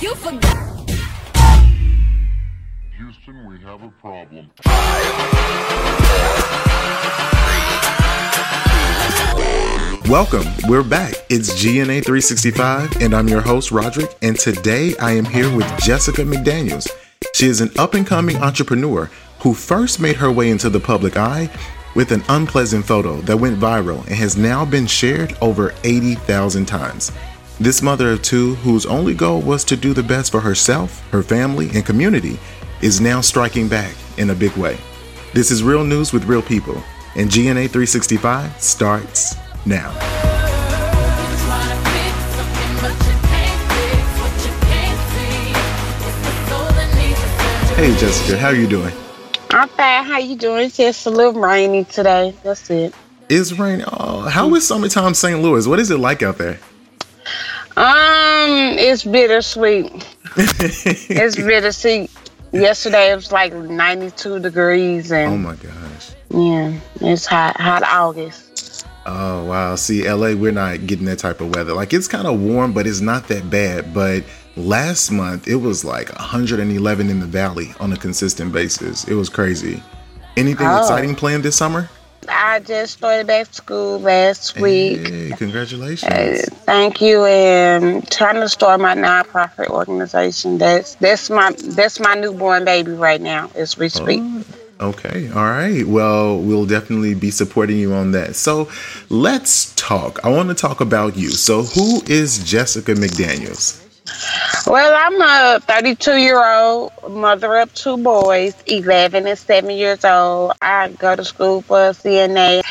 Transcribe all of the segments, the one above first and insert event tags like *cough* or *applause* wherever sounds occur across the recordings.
You forgot. Houston, we have a problem. Welcome. We're back. It's GNA 365, and I'm your host, Roderick. And today I am here with Jessica McDaniels. She is an up and coming entrepreneur who first made her way into the public eye with an unpleasant photo that went viral and has now been shared over 80,000 times. This mother of two, whose only goal was to do the best for herself, her family, and community, is now striking back in a big way. This is real news with real people, and GNA 365 starts now. Hey Jessica, how are you doing? I'm fine. How you doing? It's just a little rainy today. That's it. It's raining. Oh, how is summertime St. Louis? What is it like out there? Um, it's bittersweet. *laughs* it's bittersweet. Yesterday it was like 92 degrees, and Oh my gosh. yeah, it's hot, hot August. Oh wow. See, LA, we're not getting that type of weather. Like it's kind of warm, but it's not that bad. But last month it was like 111 in the valley on a consistent basis. It was crazy. Anything Oh. exciting planned this summer? I just started back to school last week. Hey, congratulations. Uh, thank you, and trying to start my nonprofit organization. That's that's my that's my newborn baby right now as we speak. Okay, all right. Well, we'll definitely be supporting you on that. So let's talk. I want to talk about you. So, who is Jessica McDaniels? Well, I'm a 32 year old mother of two boys, 11 and 7 years old. I go to school for CNA,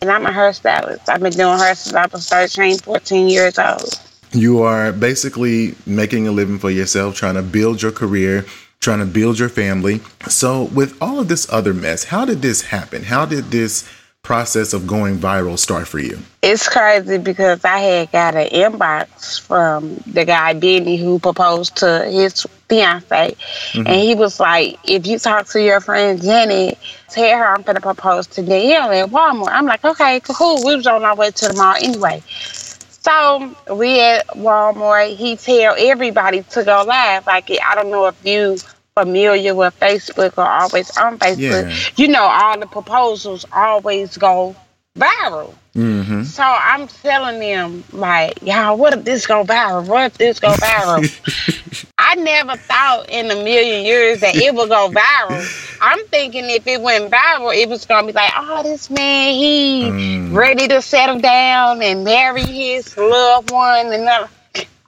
and I'm a hairstylist. I've been doing hair since I was 13, 14 years old. You are basically making a living for yourself, trying to build your career, trying to build your family. So, with all of this other mess, how did this happen? How did this process of going viral start for you? It's crazy because I had got an inbox from the guy Benny who proposed to his fiance, mm-hmm. and he was like, "If you talk to your friend Jenny, tell her I'm gonna propose to Danielle at Walmart." I'm like, "Okay, cool." We was on our way to the mall anyway. So we at Walmart. He tell everybody to go live. Like I don't know if you familiar with Facebook or always on Facebook. Yeah. You know, all the proposals always go viral. Mm-hmm. So I'm telling them, like, y'all, what if this go viral? What if this go viral? *laughs* I never thought in a million years that it would go viral. *laughs* I'm thinking if it went viral, it was gonna be like, oh, this man, he Mm. ready to settle down and marry his loved one, and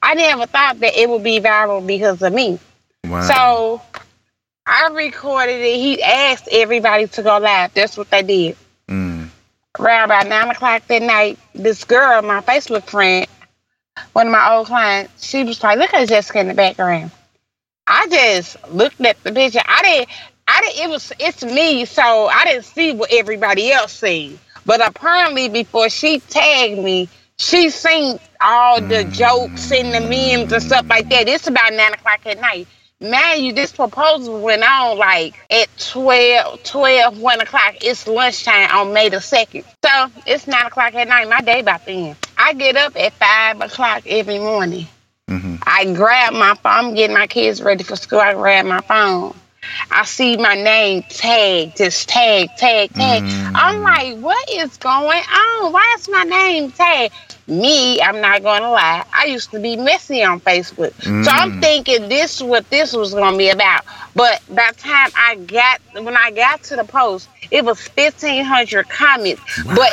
I never thought that it would be viral because of me. Wow. So I recorded it. He asked everybody to go live. That's what they did Mm. around about nine o'clock that night, this girl, my Facebook friend, one of my old clients, she was like, "Look at Jessica in the background." I just looked at the picture. I didn't. I didn't. It was. It's me, so I didn't see what everybody else seen. But apparently, before she tagged me, she seen all the jokes and the memes and stuff like that. It's about nine o'clock at night. Man, you this proposal went on like at 12, 12, 1 o'clock. It's lunchtime on May the 2nd. So it's 9 o'clock at night. My day about to end. I get up at 5 o'clock every morning. Mm-hmm. I grab my phone. I'm getting my kids ready for school. I grab my phone. I see my name tag, just tag, tag, tag. I'm mm. like, what is going on? Why is my name tag? Me, I'm not going to lie. I used to be messy on Facebook. So I'm mm. thinking this is what this was going to be about. But by the time I got, when I got to the post, it was 1,500 comments. But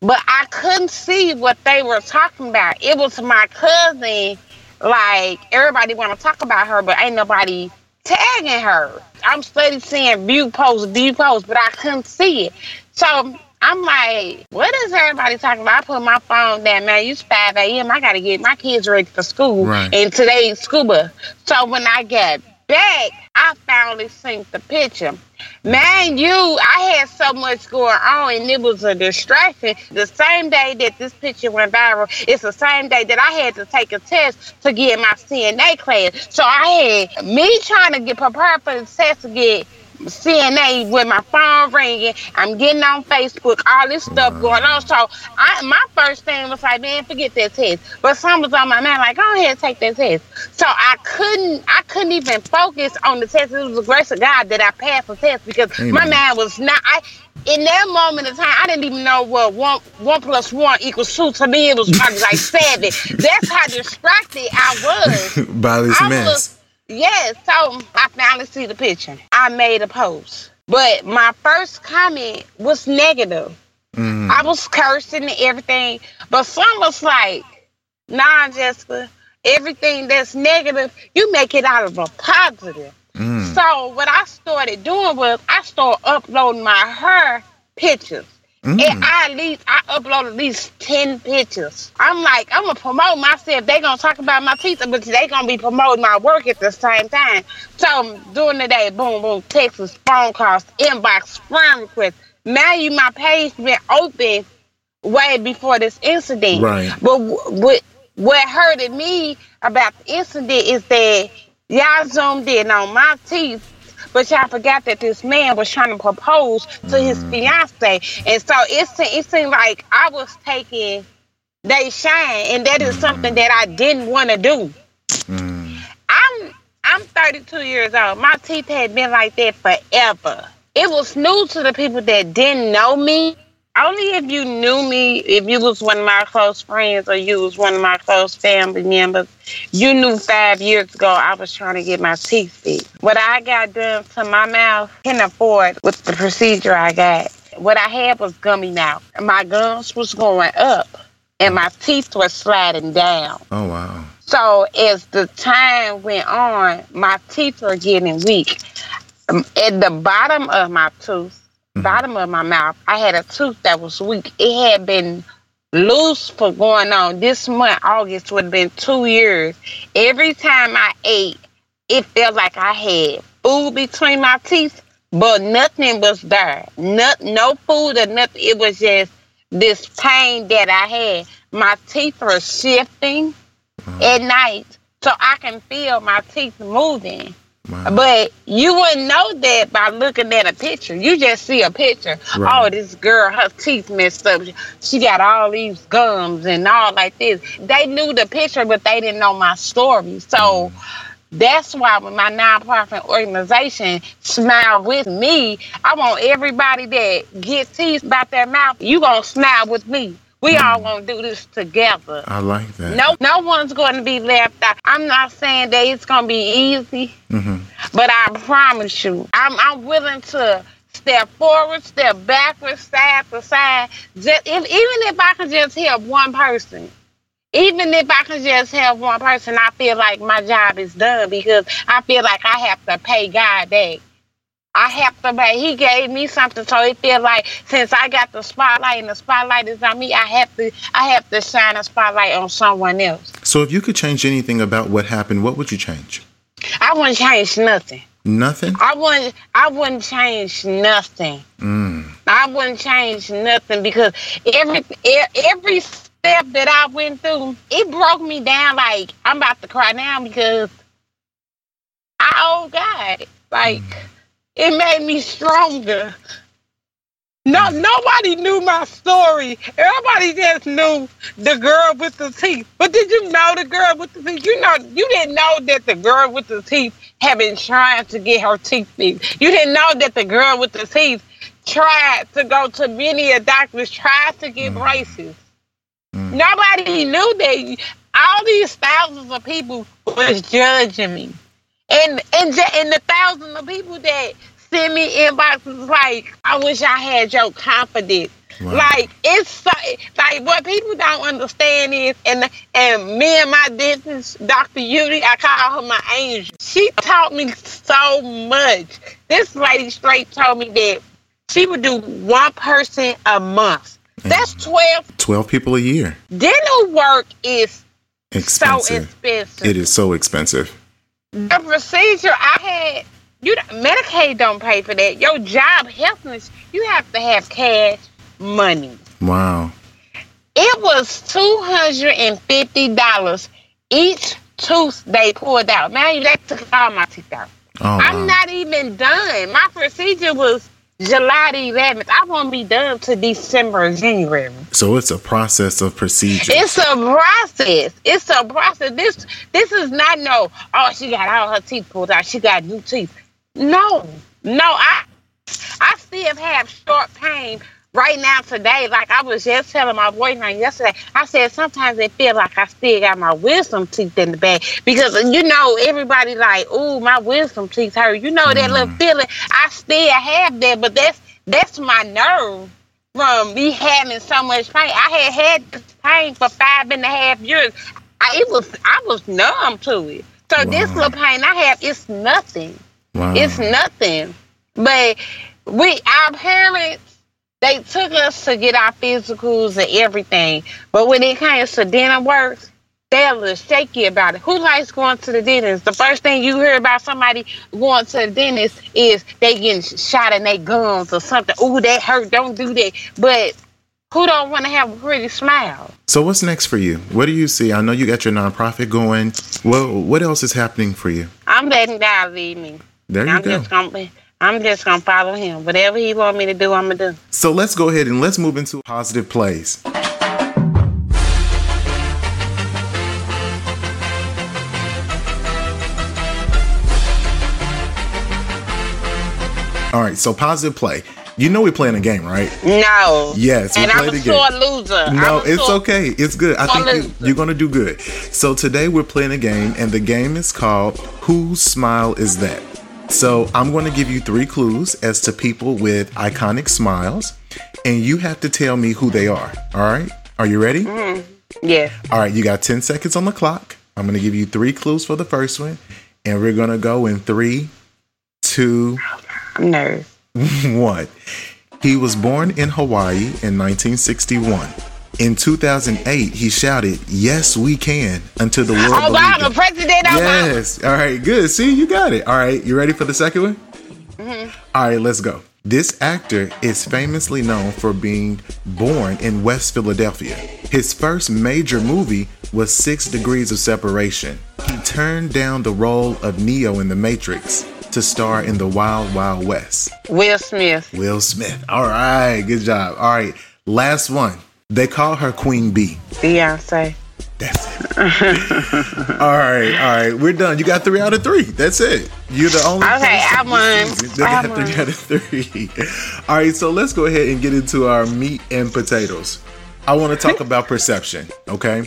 but I couldn't see what they were talking about. It was my cousin. Like everybody want to talk about her, but ain't nobody tagging her. I'm steady seeing view posts, view posts, but I couldn't see it. So I'm like, what is everybody talking about? I put my phone down, man. It's 5 a.m. I got to get my kids ready for school. Right. And today's scuba. So when I got back, I finally synced the picture. Man, you, I had so much going on and it was a distraction. The same day that this picture went viral, it's the same day that I had to take a test to get my CNA class. So I had me trying to get prepared for the test to get CNA with my phone ringing. I'm getting on Facebook, all this stuff going on. So I, my first thing was like, man, forget that test. But some was on my mind, like, go ahead, take that test. So I couldn't, I couldn't even focus on the test. It was the grace of God that I passed the test because Amen. my mind was not. I in that moment of time, I didn't even know what one one plus one equals two. To me, it was probably like seven. *laughs* That's how distracted I was. By this I mess. was, yeah, so I finally see the picture. I made a post. But my first comment was negative. Mm. I was cursing and everything. But some was like, nah, Jessica, everything that's negative, you make it out of a positive. Mm. So what I started doing was I started uploading my hair pictures. Mm. And I at least I uploaded at least ten pictures. I'm like, I'm gonna promote myself. They gonna talk about my teeth, but they gonna be promoting my work at the same time. So during the day, boom, boom, texts, phone calls, inbox, friend requests. Now you my page been open way before this incident. Right. But wh- what what hurted me about the incident is that y'all zoomed in on my teeth, but y'all forgot that this man was trying to propose to his fiance, and so it it seemed like I was taking they shine, and that is something that I didn't want to do. Mm. I'm I'm 32 years old. My teeth had been like that forever. It was new to the people that didn't know me. Only if you knew me, if you was one of my close friends or you was one of my close family members, you knew five years ago I was trying to get my teeth fixed. What I got done to my mouth can afford with the procedure I got. What I had was gummy mouth. My gums was going up and my teeth were sliding down. Oh wow. So as the time went on, my teeth were getting weak. Um, at the bottom of my tooth, Mm-hmm. bottom of my mouth, I had a tooth that was weak. It had been loose for going on. This month, August, would have been two years. Every time I ate, it felt like I had food between my teeth, but nothing was there. No, no food or nothing. It was just this pain that I had. My teeth were shifting mm-hmm. at night, so I can feel my teeth moving. Wow. But you wouldn't know that by looking at a picture. You just see a picture. Right. Oh, this girl, her teeth messed up. She got all these gums and all like this. They knew the picture, but they didn't know my story. So mm. that's why with my nonprofit organization, Smile With Me, I want everybody that gets teeth about their mouth, you gonna smile with me. We all gonna do this together. I like that. No, no one's going to be left out. I'm not saying that it's going to be easy, hmm but I promise you, I'm I'm willing to step forward, step backwards, side to side. Just if, even if I can just help one person, even if I can just help one person, I feel like my job is done because I feel like I have to pay God back. I have to pay. He gave me something, so it feel like since I got the spotlight and the spotlight is on me, I have to I have to shine a spotlight on someone else. So if you could change anything about what happened, what would you change? I wouldn't change nothing. Nothing. I wouldn't. I wouldn't change nothing. Mm. I wouldn't change nothing because every every step that I went through, it broke me down. Like I'm about to cry now because I owe God. Like it made me stronger. No, nobody knew my story. Everybody just knew the girl with the teeth. But did you know the girl with the teeth? You know, you didn't know that the girl with the teeth had been trying to get her teeth fixed. You didn't know that the girl with the teeth tried to go to many a doctors, tried to get mm. braces. Mm. Nobody knew that. All these thousands of people was judging me, and and ju- and the thousands of people that send me inboxes like, "I wish I had your confidence." Wow. Like it's so, like what people don't understand is, and and me and my dentist, Dr. Yudi, I call her my angel. She taught me so much. This lady straight told me that she would do one person a month. That's mm-hmm. twelve. Twelve people a year. Dental work is so Expensive. expensive. It is so expensive. The procedure I had, you Medicaid don't pay for that. Your job health insurance, you have to have cash money. Wow. It was two hundred and fifty dollars each tooth they pulled out. Man, they took all my teeth out. Oh. I'm not even done. My procedure was July the 11th. I won't be done to December or January. So it's a process of procedure. It's a process. It's a process. This this is not no. Oh, she got all her teeth pulled out. She got new teeth. No, no. I I still have short pain right now today. Like I was just telling my boyfriend yesterday. I said sometimes it feel like I still got my wisdom teeth in the back because you know everybody like, oh, my wisdom teeth hurt. You know that little mm. feeling. I still have that, but that's that's my nerve from me having so much pain. I had had this pain for five and a half years. I, it was I was numb to it. So this little pain I have, it's nothing. wow. It's nothing. But we, our parents, they took us to get our physicals and everything. But when it comes to dental work, they're a little shaky about it. Who likes going to the dentist? The first thing you hear about somebody going to the dentist is they getting shot in their gums or something. Ooh, that hurt. Don't do that. But who don't want to have a pretty smile? so what's next for you? What do you see? I know you got your nonprofit going. Well, what else is happening for you? I'm letting God lead me. There you I'm go. just gonna, I'm just gonna follow Him. Whatever He want me to do, I'm gonna do. So let's go ahead and let's move into positive plays. All right, so positive play. You know we're playing a game, right? No. Yes, we and I'm a the game. loser. No, it's sore- okay. It's good. I think you, you're going to do good. So today we're playing a game, and the game is called Whose Smile Is That? So I'm going to give you three clues as to people with iconic smiles, and you have to tell me who they are. All right? Are you ready? Mm-hmm. Yeah. All right, you got 10 seconds on the clock. I'm going to give you three clues for the first one, and we're going to go in three, two, I'm *laughs* one. He was born in Hawaii in 1961. In 2008, he shouted, Yes, we can, until the world believed Obama, it. President Obama. Yes. All right, good. See, you got it. All right, you ready for the second one? Mhm. All right, let's go. This actor is famously known for being born in West Philadelphia. His first major movie was Six Degrees of Separation. He turned down the role of Neo in The Matrix to star in The Wild Wild West. Will Smith. Will Smith. All right, good job. All right, last one. They call her Queen Bee. Beyonce. That's it. *laughs* all right, all right, we're done. You got three out of three. That's it. You're the only. Okay, I won. I got won. three out of three. *laughs* All right, so let's go ahead and get into our meat and potatoes. I want to talk about perception, okay,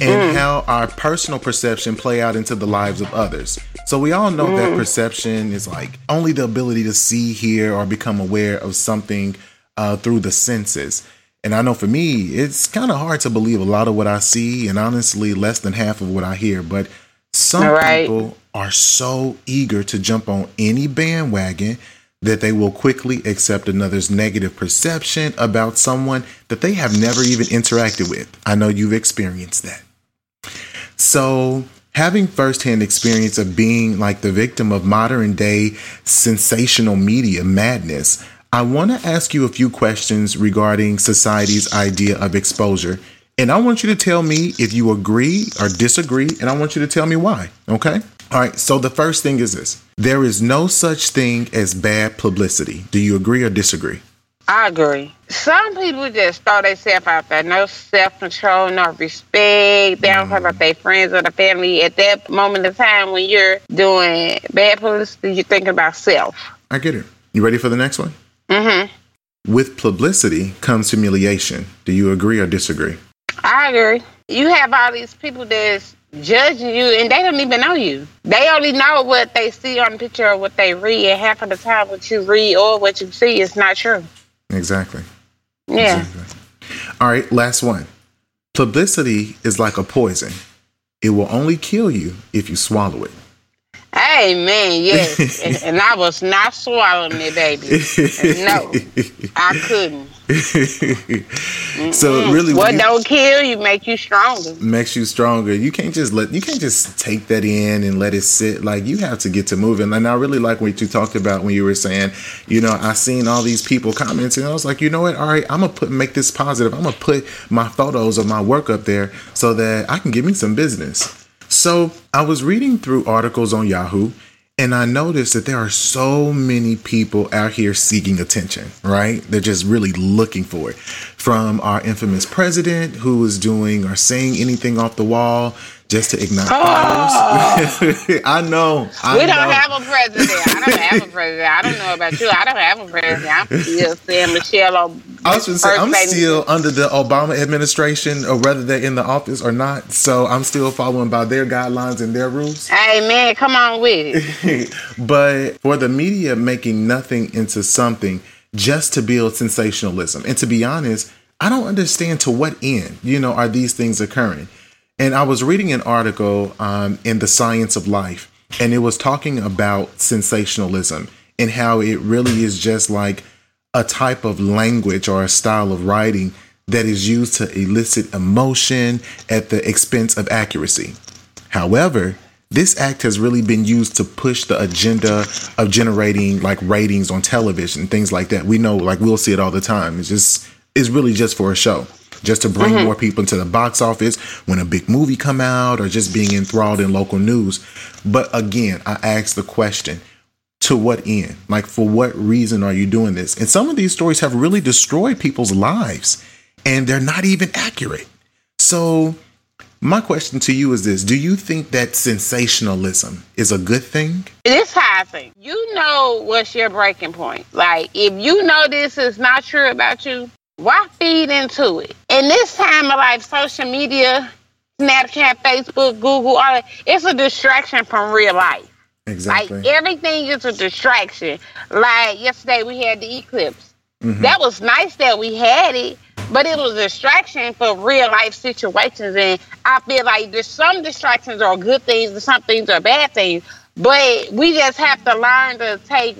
and Mm. how our personal perception play out into the lives of others. So we all know Mm. that perception is like only the ability to see, hear, or become aware of something uh, through the senses. And I know for me, it's kind of hard to believe a lot of what I see, and honestly, less than half of what I hear. But some Right. people are so eager to jump on any bandwagon that they will quickly accept another's negative perception about someone that they have never even interacted with. I know you've experienced that. So, having firsthand experience of being like the victim of modern day sensational media madness, I want to ask you a few questions regarding society's idea of exposure. And I want you to tell me if you agree or disagree, and I want you to tell me why. Okay? All right, so the first thing is this there is no such thing as bad publicity. Do you agree or disagree? I agree. Some people just throw themselves out there. No self control, no respect. They don't care about mm. their friends or the family. At that moment in time when you're doing bad publicity, you're thinking about self. I get it. You ready for the next one? Mm-hmm. With publicity comes humiliation. Do you agree or disagree? I agree. You have all these people that's judging you and they don't even know you. They only know what they see on the picture or what they read. And half of the time, what you read or what you see is not true. Exactly. Yeah. Exactly. All right, last one. Publicity is like a poison. It will only kill you if you swallow it. Amen. Yes. and, and I was not swallowing it, baby. No, I couldn't. *laughs* so really What you- don't kill you make you stronger. makes you stronger. You can't just let you can't just take that in and let it sit. Like you have to get to moving. And I really like what you talked about when you were saying, you know, I seen all these people commenting. I was like, you know what? All right, I'm gonna put make this positive. I'm gonna put my photos of my work up there so that I can give me some business. So I was reading through articles on Yahoo, And I noticed that there are so many people out here seeking attention, right? They're just really looking for it. From our infamous president who is doing or saying anything off the wall just to ignite oh. fires. *laughs* I know. I we don't have a president. I don't have a president. I don't know about you. I don't have a president. I'm still saying Michelle Obama. I was going to say, I'm still under the Obama administration, or whether they're in the office or not. So I'm still following by their guidelines and their rules. Hey, man, come on with it. *laughs* but for the media making nothing into something just to build sensationalism, and to be honest, I don't understand to what end, you know, are these things occurring. And I was reading an article um, in The Science of Life, and it was talking about sensationalism and how it really is just like a type of language or a style of writing that is used to elicit emotion at the expense of accuracy. However, this act has really been used to push the agenda of generating like ratings on television, things like that. We know, like, we'll see it all the time. It's just, it's really just for a show just to bring mm-hmm. more people into the box office when a big movie come out or just being enthralled in local news. But again, I ask the question, to what end? Like for what reason are you doing this? And some of these stories have really destroyed people's lives and they're not even accurate. So my question to you is this Do you think that sensationalism is a good thing? This how I think. You know what's your breaking point. Like, if you know this is not true about you, why feed into it? In this time of life, social media, Snapchat, Facebook, Google, all that, it's a distraction from real life. Exactly. Like everything is a distraction. Like yesterday we had the eclipse. Mm-hmm. That was nice that we had it, but it was a distraction for real life situations. And I feel like there's some distractions are good things and some things are bad things. But we just have to learn to take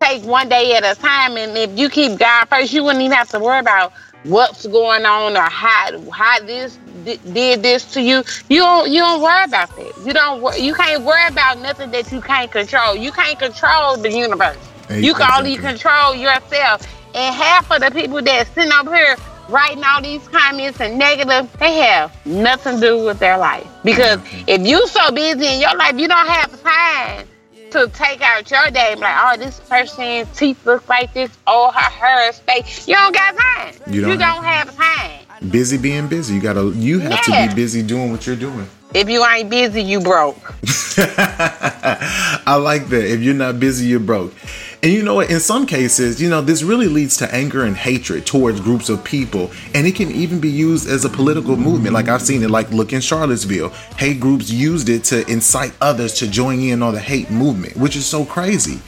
take one day at a time. And if you keep God first, you wouldn't even have to worry about what's going on or how how this did this to you. You don't you don't worry about that. You don't you can't worry about nothing that you can't control. You can't control the universe. Hey, you can only control yourself. And half of the people that sitting up here writing all these comments and negative, they have nothing to do with their life. Because if you so busy in your life, you don't have time to take out your day like, oh, this person's teeth look like this, oh, her hair is fake. You don't got time. You don't, you don't have, time. Busy being busy. You gotta. You have yeah. to be busy doing what you're doing. If you ain't busy, you broke. *laughs* I like that. If you're not busy, you're broke. And you know what? In some cases, you know, this really leads to anger and hatred towards groups of people. And it can even be used as a political movement. Like I've seen it, like look in Charlottesville. Hate groups used it to incite others to join in on the hate movement, which is so crazy.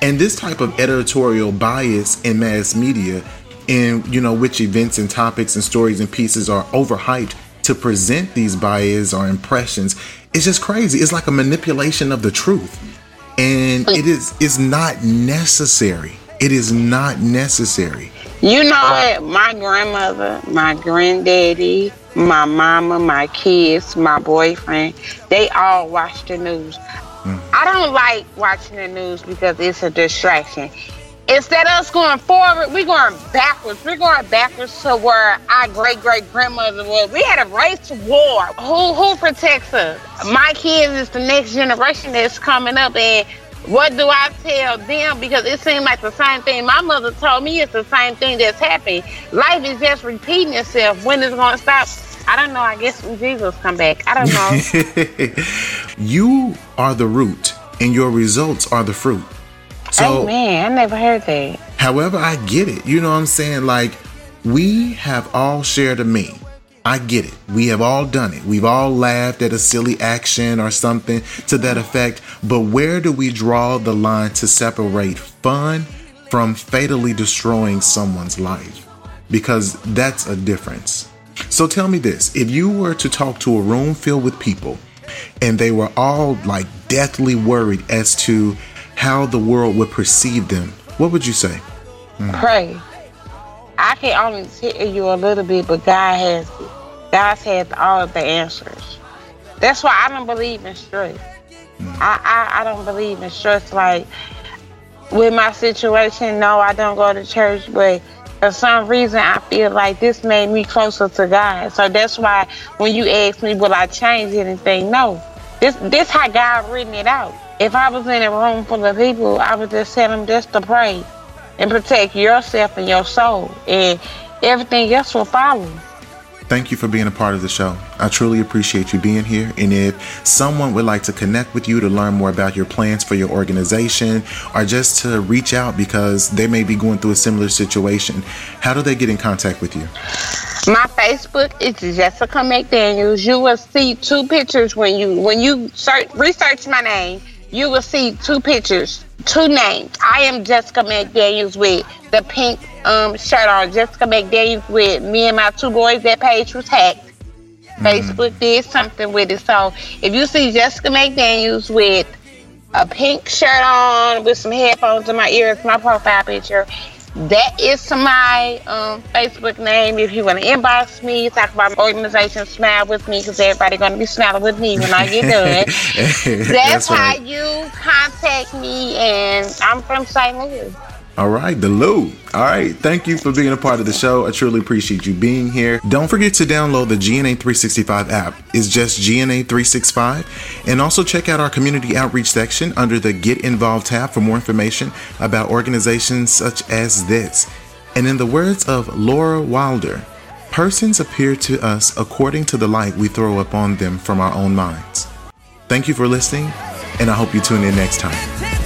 And this type of editorial bias in mass media, in you know, which events and topics and stories and pieces are overhyped to present these biases or impressions, it's just crazy. It's like a manipulation of the truth and it is is not necessary. It is not necessary. You know what? My grandmother, my granddaddy, my mama, my kids, my boyfriend, they all watch the news. Mm. I don't like watching the news because it's a distraction instead of us going forward, we're going backwards. We're going backwards to where our great great grandmother was. We had a race war. Who who protects us? My kids is the next generation that's coming up, and what do I tell them? Because it seems like the same thing my mother told me. It's the same thing that's happening. Life is just repeating itself. When is it going to stop? I don't know. I guess when Jesus come back. I don't know. *laughs* you are the root, and your results are the fruit. So, oh man, I never heard that. However, I get it. You know what I'm saying? Like, we have all shared a meme. I get it. We have all done it. We've all laughed at a silly action or something to that effect. But where do we draw the line to separate fun from fatally destroying someone's life? Because that's a difference. So tell me this if you were to talk to a room filled with people and they were all like deathly worried as to how the world would perceive them, what would you say? Mm. Pray. I can only tell you a little bit, but God has God has all of the answers. That's why I don't believe in stress. Mm. I, I, I don't believe in stress. Like with my situation, no, I don't go to church, but for some reason I feel like this made me closer to God. So that's why when you ask me will I change anything, no. This this how God written it out. If I was in a room full of people, I would just tell them just to pray and protect yourself and your soul, and everything else will follow. Thank you for being a part of the show. I truly appreciate you being here. And if someone would like to connect with you to learn more about your plans for your organization or just to reach out because they may be going through a similar situation, how do they get in contact with you? My Facebook is Jessica McDaniels. You will see two pictures when you when you search research my name. You will see two pictures, two names. I am Jessica McDaniels with the pink um, shirt on. Jessica McDaniels with me and my two boys. That page was hacked. Mm-hmm. Facebook did something with it. So if you see Jessica McDaniels with a pink shirt on with some headphones in my ears, my profile picture, that is my um, Facebook name. If you want to inbox me, talk about my organization, smile with me, because everybody going to be smiling with me when I get done. *laughs* That's, That's right. how you contact me, and I'm from St. Louis. All right, the Lou. All right, thank you for being a part of the show. I truly appreciate you being here. Don't forget to download the GNA 365 app. It's just GNA 365. And also check out our community outreach section under the Get Involved tab for more information about organizations such as this. And in the words of Laura Wilder, persons appear to us according to the light we throw upon them from our own minds. Thank you for listening, and I hope you tune in next time.